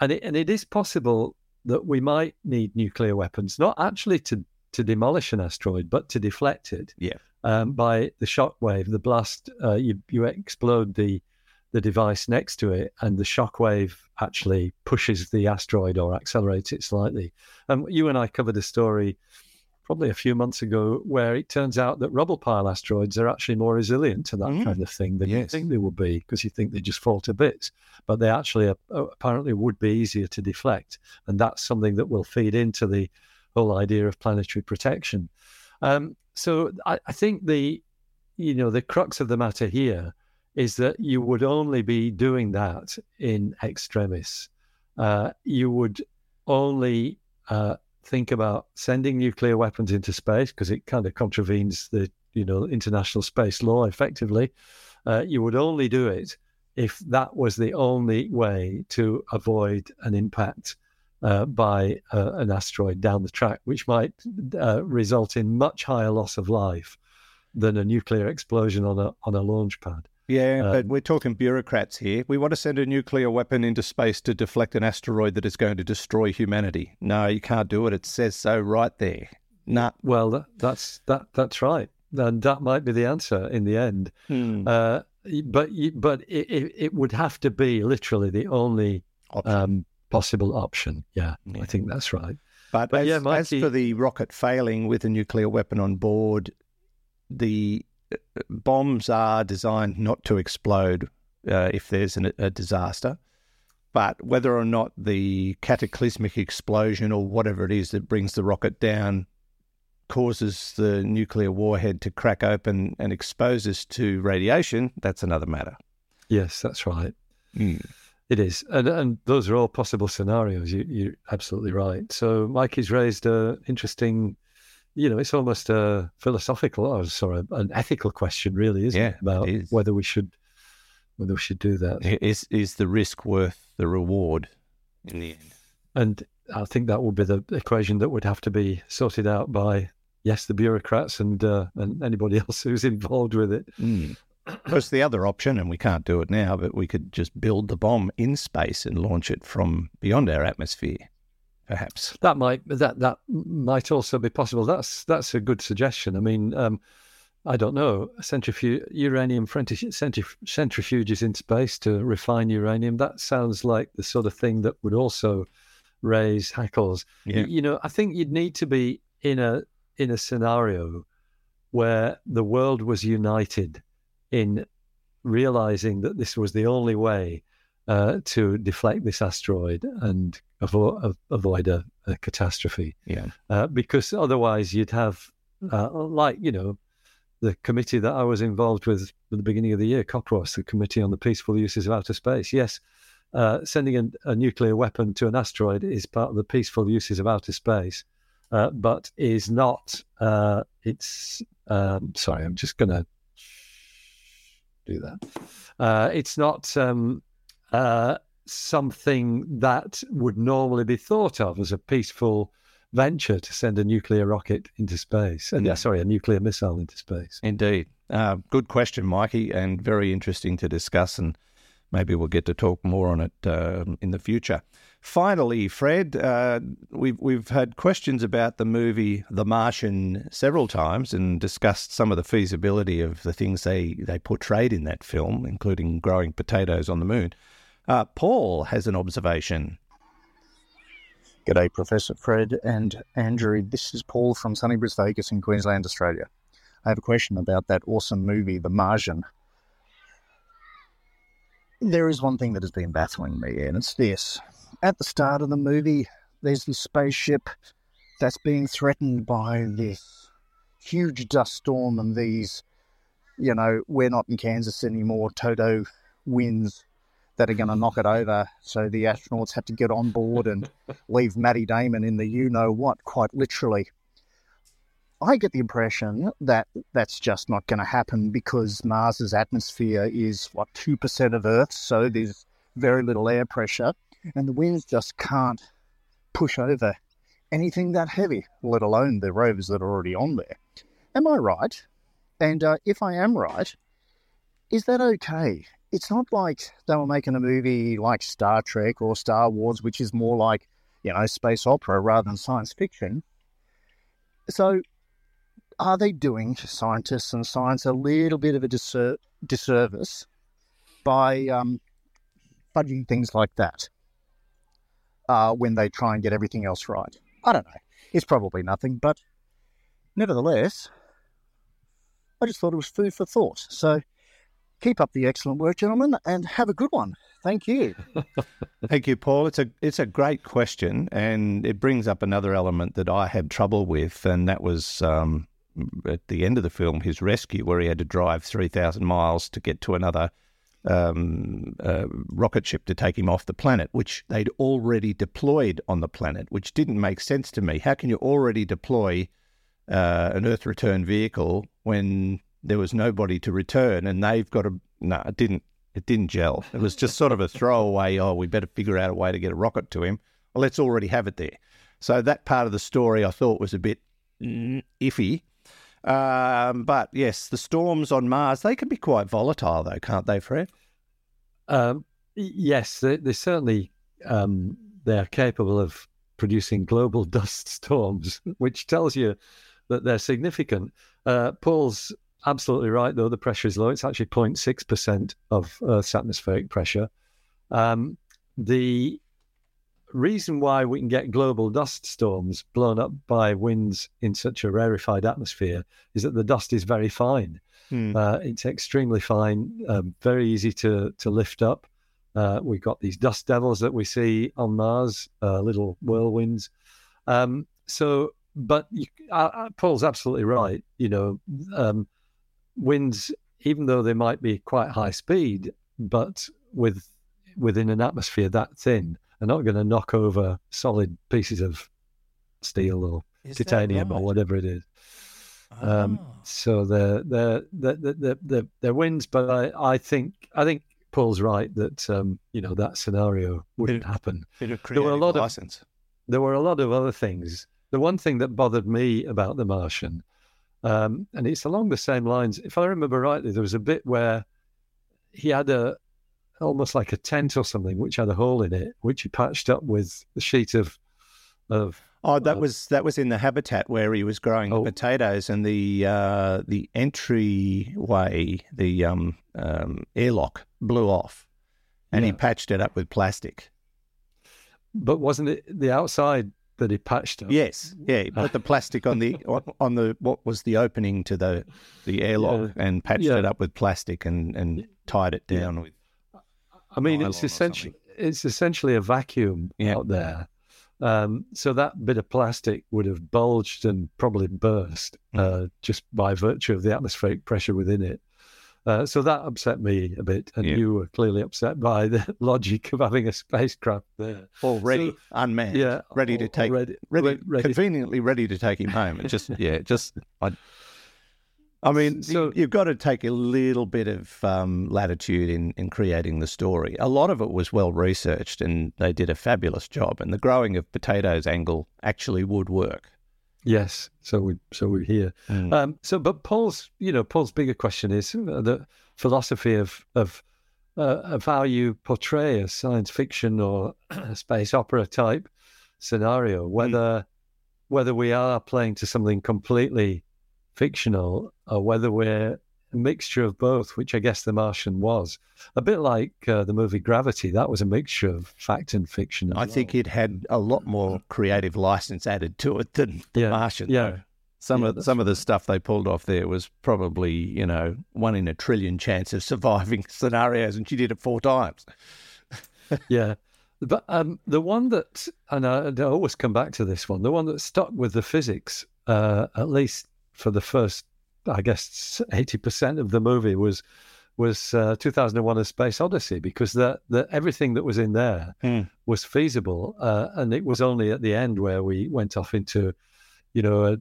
Speaker 6: and it, and it is possible that we might need nuclear weapons, not actually to to demolish an asteroid, but to deflect it.
Speaker 1: Yeah.
Speaker 6: Um, by the shock wave, the blast, uh, you you explode the the device next to it, and the shockwave actually pushes the asteroid or accelerates it slightly. And you and I covered a story probably a few months ago where it turns out that rubble pile asteroids are actually more resilient to that
Speaker 1: Mm.
Speaker 6: kind of thing than you
Speaker 1: Yes.
Speaker 6: think they would be because you think they just fall to bits. But they actually are, uh, apparently would be easier to deflect. And that's something that will feed into the whole idea of planetary protection. Um, so I, I think the, you know, the crux of the matter here is that you would only be doing that in extremis. Uh, you would only uh, think about sending nuclear weapons into space because it kind of contravenes the you know international space law effectively. Uh, you would only do it if that was the only way to avoid an impact uh, by uh, an asteroid down the track, which might uh, result in much higher loss of life than a nuclear explosion on a on a launch pad.
Speaker 1: Yeah,
Speaker 6: Uh,
Speaker 1: but we're talking bureaucrats here. We want to send a nuclear weapon into space to deflect an asteroid that is going to destroy humanity. No, you can't do it. It says so right there. Nah.
Speaker 6: Well, that's that that's right, and that might be the answer in the end.
Speaker 1: Hmm.
Speaker 6: Uh, but but it, it, would have to be literally the only
Speaker 1: Option.
Speaker 6: um, possible option. Yeah,
Speaker 1: Yeah.
Speaker 6: I think that's right.
Speaker 1: But,
Speaker 6: But
Speaker 1: as,
Speaker 6: yeah,
Speaker 1: as for the rocket failing with a nuclear weapon on board, the bombs are designed not to explode uh, if there's an, a disaster. But whether or not the cataclysmic explosion or whatever it is that brings the rocket down causes the nuclear warhead to crack open and expose us to radiation, that's another matter.
Speaker 6: Yes, that's right.
Speaker 1: Mm.
Speaker 6: It is, and and those are all possible scenarios. You, you're absolutely right. So Mike has raised an interesting, you know, it's almost a philosophical or sorry, an ethical question, really, isn't
Speaker 1: Yeah,
Speaker 6: it? About
Speaker 1: it is.
Speaker 6: whether we should whether we should do that.
Speaker 1: Is is the risk worth the reward in the end?
Speaker 6: And I think that would be the equation that would have to be sorted out by yes, the bureaucrats and uh, and anybody else who's involved with it.
Speaker 1: Because the other option, and we can't do it now, but we could just build the bomb in space and launch it from beyond our atmosphere, perhaps.
Speaker 6: That might that that might also be possible. That's that's a good suggestion. I mean, um, I don't know centrifuge uranium centrif- centrif- centrifuges in space to refine uranium. That sounds like the sort of thing that would also raise hackles.
Speaker 1: Yeah.
Speaker 6: You, you know, I think you'd need to be in a in a scenario where the world was united in realizing that this was the only way uh, to deflect this asteroid and avo- avoid a, a catastrophe.
Speaker 1: Yeah.
Speaker 6: Uh, because otherwise, you'd have, uh, like, you know, the committee that I was involved with at the beginning of the year, COPUOS, the Committee on the Peaceful Uses of Outer Space. Yes, uh, sending a, a nuclear weapon to an asteroid is part of the peaceful uses of outer space, uh, but is not. Uh, it's um, sorry, I'm just going to do that. Uh, it's not um, uh, something that would normally be thought of as a peaceful venture to send a nuclear rocket into space. And,
Speaker 1: Yeah.
Speaker 6: sorry, a nuclear missile into space.
Speaker 1: Indeed. Uh, good question, Mikey, and very interesting to discuss. And maybe we'll get to talk more on it uh, in the future. Finally, Fred, uh, we've we've had questions about the movie The Martian several times and discussed some of the feasibility of the things they, they portrayed in that film, including growing potatoes on the moon. Uh, Paul has an observation.
Speaker 9: G'day, Professor Fred and Andrew. This is Paul from sunny Bris Vegas in Queensland, Australia. I have a question about that awesome movie, The Martian. There is one thing that has been baffling me, and it's this. At the start of the movie, there's this spaceship that's being threatened by this huge dust storm and these, you know, we're not in Kansas anymore, Toto winds that are going to knock it over. So the astronauts had to get on board and leave Matty Damon in the you know what, quite literally. I get the impression that that's just not going to happen because Mars's atmosphere is, what, 2% of Earth's, so there's very little air pressure, and the winds just can't push over anything that heavy, let alone the rovers that are already on there. Am I right? And uh, if I am right, is that okay? It's not like they were making a movie like Star Trek or Star Wars, which is more like, you know, space opera rather than science fiction. So, are they doing scientists and science a little bit of a disser- disservice by um, fudging things like that uh, when they try and get everything else right? I don't know. It's probably nothing, but nevertheless, I just thought it was food for thought. So, keep up the excellent work, gentlemen, and have a good one. Thank you.
Speaker 1: Thank you, Paul. It's a it's a great question, and it brings up another element that I had trouble with, and that was um, at the end of the film, his rescue, where he had to drive three thousand miles to get to another um, uh, rocket ship to take him off the planet, which they'd already deployed on the planet, which didn't make sense to me. How can you already deploy uh, an Earth return vehicle when there was nobody to return, and they've got a No, it didn't. It didn't gel. It was just sort of a throwaway. Oh, we better figure out a way to get a rocket to him. Well, let's already have it there. So that part of the story I thought was a bit iffy. Um, but yes, the storms on Mars they can be quite volatile, though, can't they, Fred?
Speaker 6: Um, yes, they, they certainly um, they are capable of producing global dust storms, which tells you that they're significant. Uh, Paul's absolutely right, though. The pressure is low. It's actually 0.6% of Earth's atmospheric pressure. Um, the reason why we can get global dust storms blown up by winds in such a rarefied atmosphere is that the dust is very fine.
Speaker 1: Hmm.
Speaker 6: Uh, it's extremely fine, um, very easy to to lift up. Uh, we've got these dust devils that we see on Mars, uh, little whirlwinds. Um, so, but you, uh, uh, Paul's absolutely right. You know, um, winds, even though they might be quite high speed, but with within an atmosphere that thin, are not going to knock over solid pieces of steel or
Speaker 1: Is that
Speaker 6: titanium or whatever it is. Um,
Speaker 1: Ah.
Speaker 6: so they're they're they're they're, they're, they're wins, but I, I think I think Paul's right that um, you know that scenario wouldn't happen.
Speaker 1: Bit
Speaker 6: There were a
Speaker 1: creative
Speaker 6: lot of- There were a lot of other things. The one thing that bothered me about The Martian, um, and it's along the same lines. If I remember rightly, there was a bit where he had a almost like a tent or something, which had a hole in it, which he patched up with a sheet of of
Speaker 1: Oh, that
Speaker 6: Uh,
Speaker 1: was that was in the habitat where he was growing
Speaker 6: Oh.
Speaker 1: potatoes, and the uh, the entryway, the um, um, airlock blew off, and he patched it up with plastic.
Speaker 6: But wasn't it the outside that he patched up?
Speaker 1: Yes, yeah, he put the plastic on the on- the what was the opening to the the airlock, and patched
Speaker 6: Yeah.
Speaker 1: it up with plastic and and tied it
Speaker 6: Yeah.
Speaker 1: down with.
Speaker 6: I mean, it's essentially it's essentially a vacuum
Speaker 1: Yeah.
Speaker 6: out there. Um, so that bit of plastic would have bulged and probably burst
Speaker 1: Mm.
Speaker 6: uh, just by virtue of the atmospheric pressure within it. Uh, so that upset me a bit, and
Speaker 1: Yeah.
Speaker 6: you were clearly upset by the logic of having a spacecraft there.
Speaker 1: Already
Speaker 6: So-
Speaker 1: unmanned,
Speaker 6: Yeah,
Speaker 1: ready to take, ready,
Speaker 6: ready-
Speaker 1: conveniently ready to take him home. It just, yeah, just, I, I mean,
Speaker 6: So-
Speaker 1: you, you've got to take a little bit of um, latitude in, in creating the story. A lot of it was well researched, and they did a fabulous job. And the growing of potatoes angle actually would work.
Speaker 6: Yes, so we so we hear.
Speaker 1: Mm.
Speaker 6: Um, so, but Paul's, you know, Paul's bigger question is uh, the philosophy of of uh, of how you portray a science fiction or space opera type scenario. Whether whether we are playing to something completely fictional or whether we're mixture of both, which I guess The Martian was. A bit like uh, the movie Gravity, that was a mixture of fact and fiction.
Speaker 1: I think it had a lot more creative license added to it than The
Speaker 6: Yeah,
Speaker 1: Martian.
Speaker 6: yeah.
Speaker 1: though. Some
Speaker 6: Yeah,
Speaker 1: of some of the stuff they pulled off there was probably you know one in a trillion chance of surviving scenarios, and she did it four times.
Speaker 6: yeah. But um, the one that, and I, I always come back to this one, the one that stuck with the physics, uh, at least for the first, I guess, 80% of the movie was was uh, 2001 A Space Odyssey, because the, the, everything that was in there
Speaker 1: Hmm.
Speaker 6: was feasible. Uh, and it was only at the end where we went off into, you know, a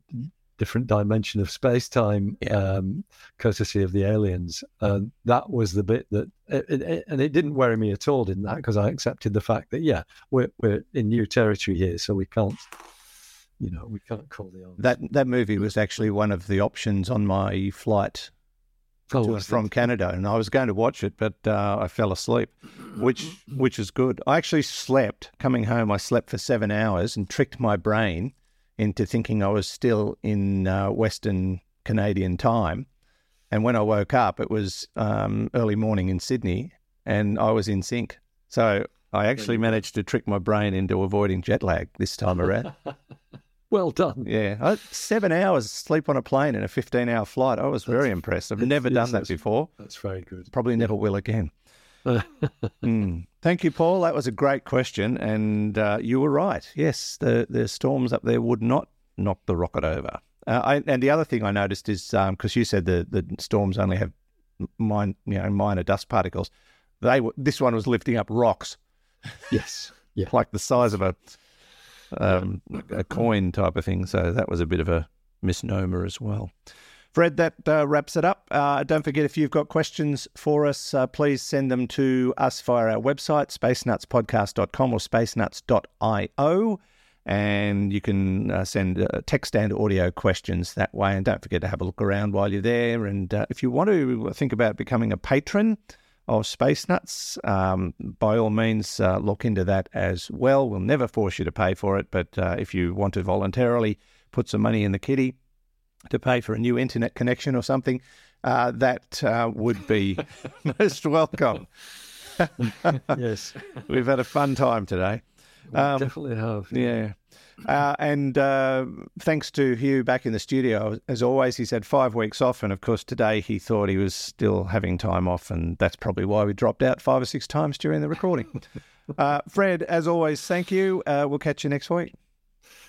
Speaker 6: different dimension of space time, um, courtesy of the aliens. Uh, that was the bit that, it, it, and it didn't worry me at all, didn't that? Because I accepted the fact that, yeah, we're, we're in new territory here, so we can't, you know, we can't call the.
Speaker 1: That that movie was actually one of the options on my flight
Speaker 6: Oh,
Speaker 1: to and from
Speaker 6: it?
Speaker 1: Canada, and I was going to watch it, but uh, I fell asleep, which which is good. I actually slept coming home. I slept for seven hours and tricked my brain into thinking I was still in uh, Western Canadian time. And when I woke up, it was um, early morning in Sydney, and I was in sync. So I actually managed to trick my brain into avoiding jet lag this time around.
Speaker 6: Well done.
Speaker 1: Yeah, I, seven hours sleep on a plane in a 15 hour flight. I was very impressed. I've never done that before.
Speaker 6: That's very good.
Speaker 1: Probably never will again. Mm. Thank you, Paul. That was a great question. And uh, you were right. Yes, the, the storms up there would not knock the rocket over. Uh, I, and the other thing I noticed is because you said the, the storms only have mine, you know, minor dust particles, they were, this one was lifting up rocks
Speaker 6: yes. Yeah.
Speaker 1: like the size of a um, a coin type of thing. So that was a bit of a misnomer as well. Fred, that uh, wraps it up. Uh, don't forget if you've got questions for us, uh, please send them to us via our website, spacenutspodcast.com or spacenuts.io. And you can uh, send uh, text and audio questions that way. And don't forget to have a look around while you're there. And uh, if you want to think about becoming a patron, of Space Nuts. Um, by all means, uh, look into that as well. We'll never force you to pay for it, but uh, if you want to voluntarily put some money in the kitty to pay for a new internet connection or something, uh, that uh, would be most welcome.
Speaker 6: yes.
Speaker 1: We've had a fun time today. Um,
Speaker 6: Definitely have.
Speaker 1: Yeah. Uh, and uh, thanks to Hugh back in the studio. As always, he's had five weeks off. And of course, today he thought he was still having time off. And that's probably why we dropped out five or six times during the recording. uh, Fred, as always, thank you. Uh, we'll catch you next week.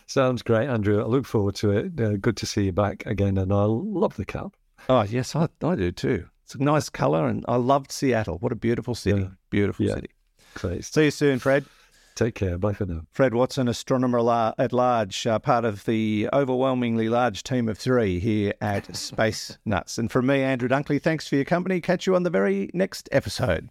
Speaker 6: Sounds great, Andrew. I look forward to it. Uh, good to see you back again, and I love the cap.
Speaker 1: Oh, yes, I, I do too. It's a nice colour. And I loved Seattle. What a beautiful city.
Speaker 6: Yeah.
Speaker 1: Beautiful
Speaker 6: Yeah.
Speaker 1: city.
Speaker 6: Great.
Speaker 1: See you soon, Fred.
Speaker 6: Take care. Bye for now.
Speaker 1: Fred Watson, astronomer at large, uh, part of the overwhelmingly large team of three here at Space Nuts. And from me, Andrew Dunkley, thanks for your company. Catch you on the very next episode.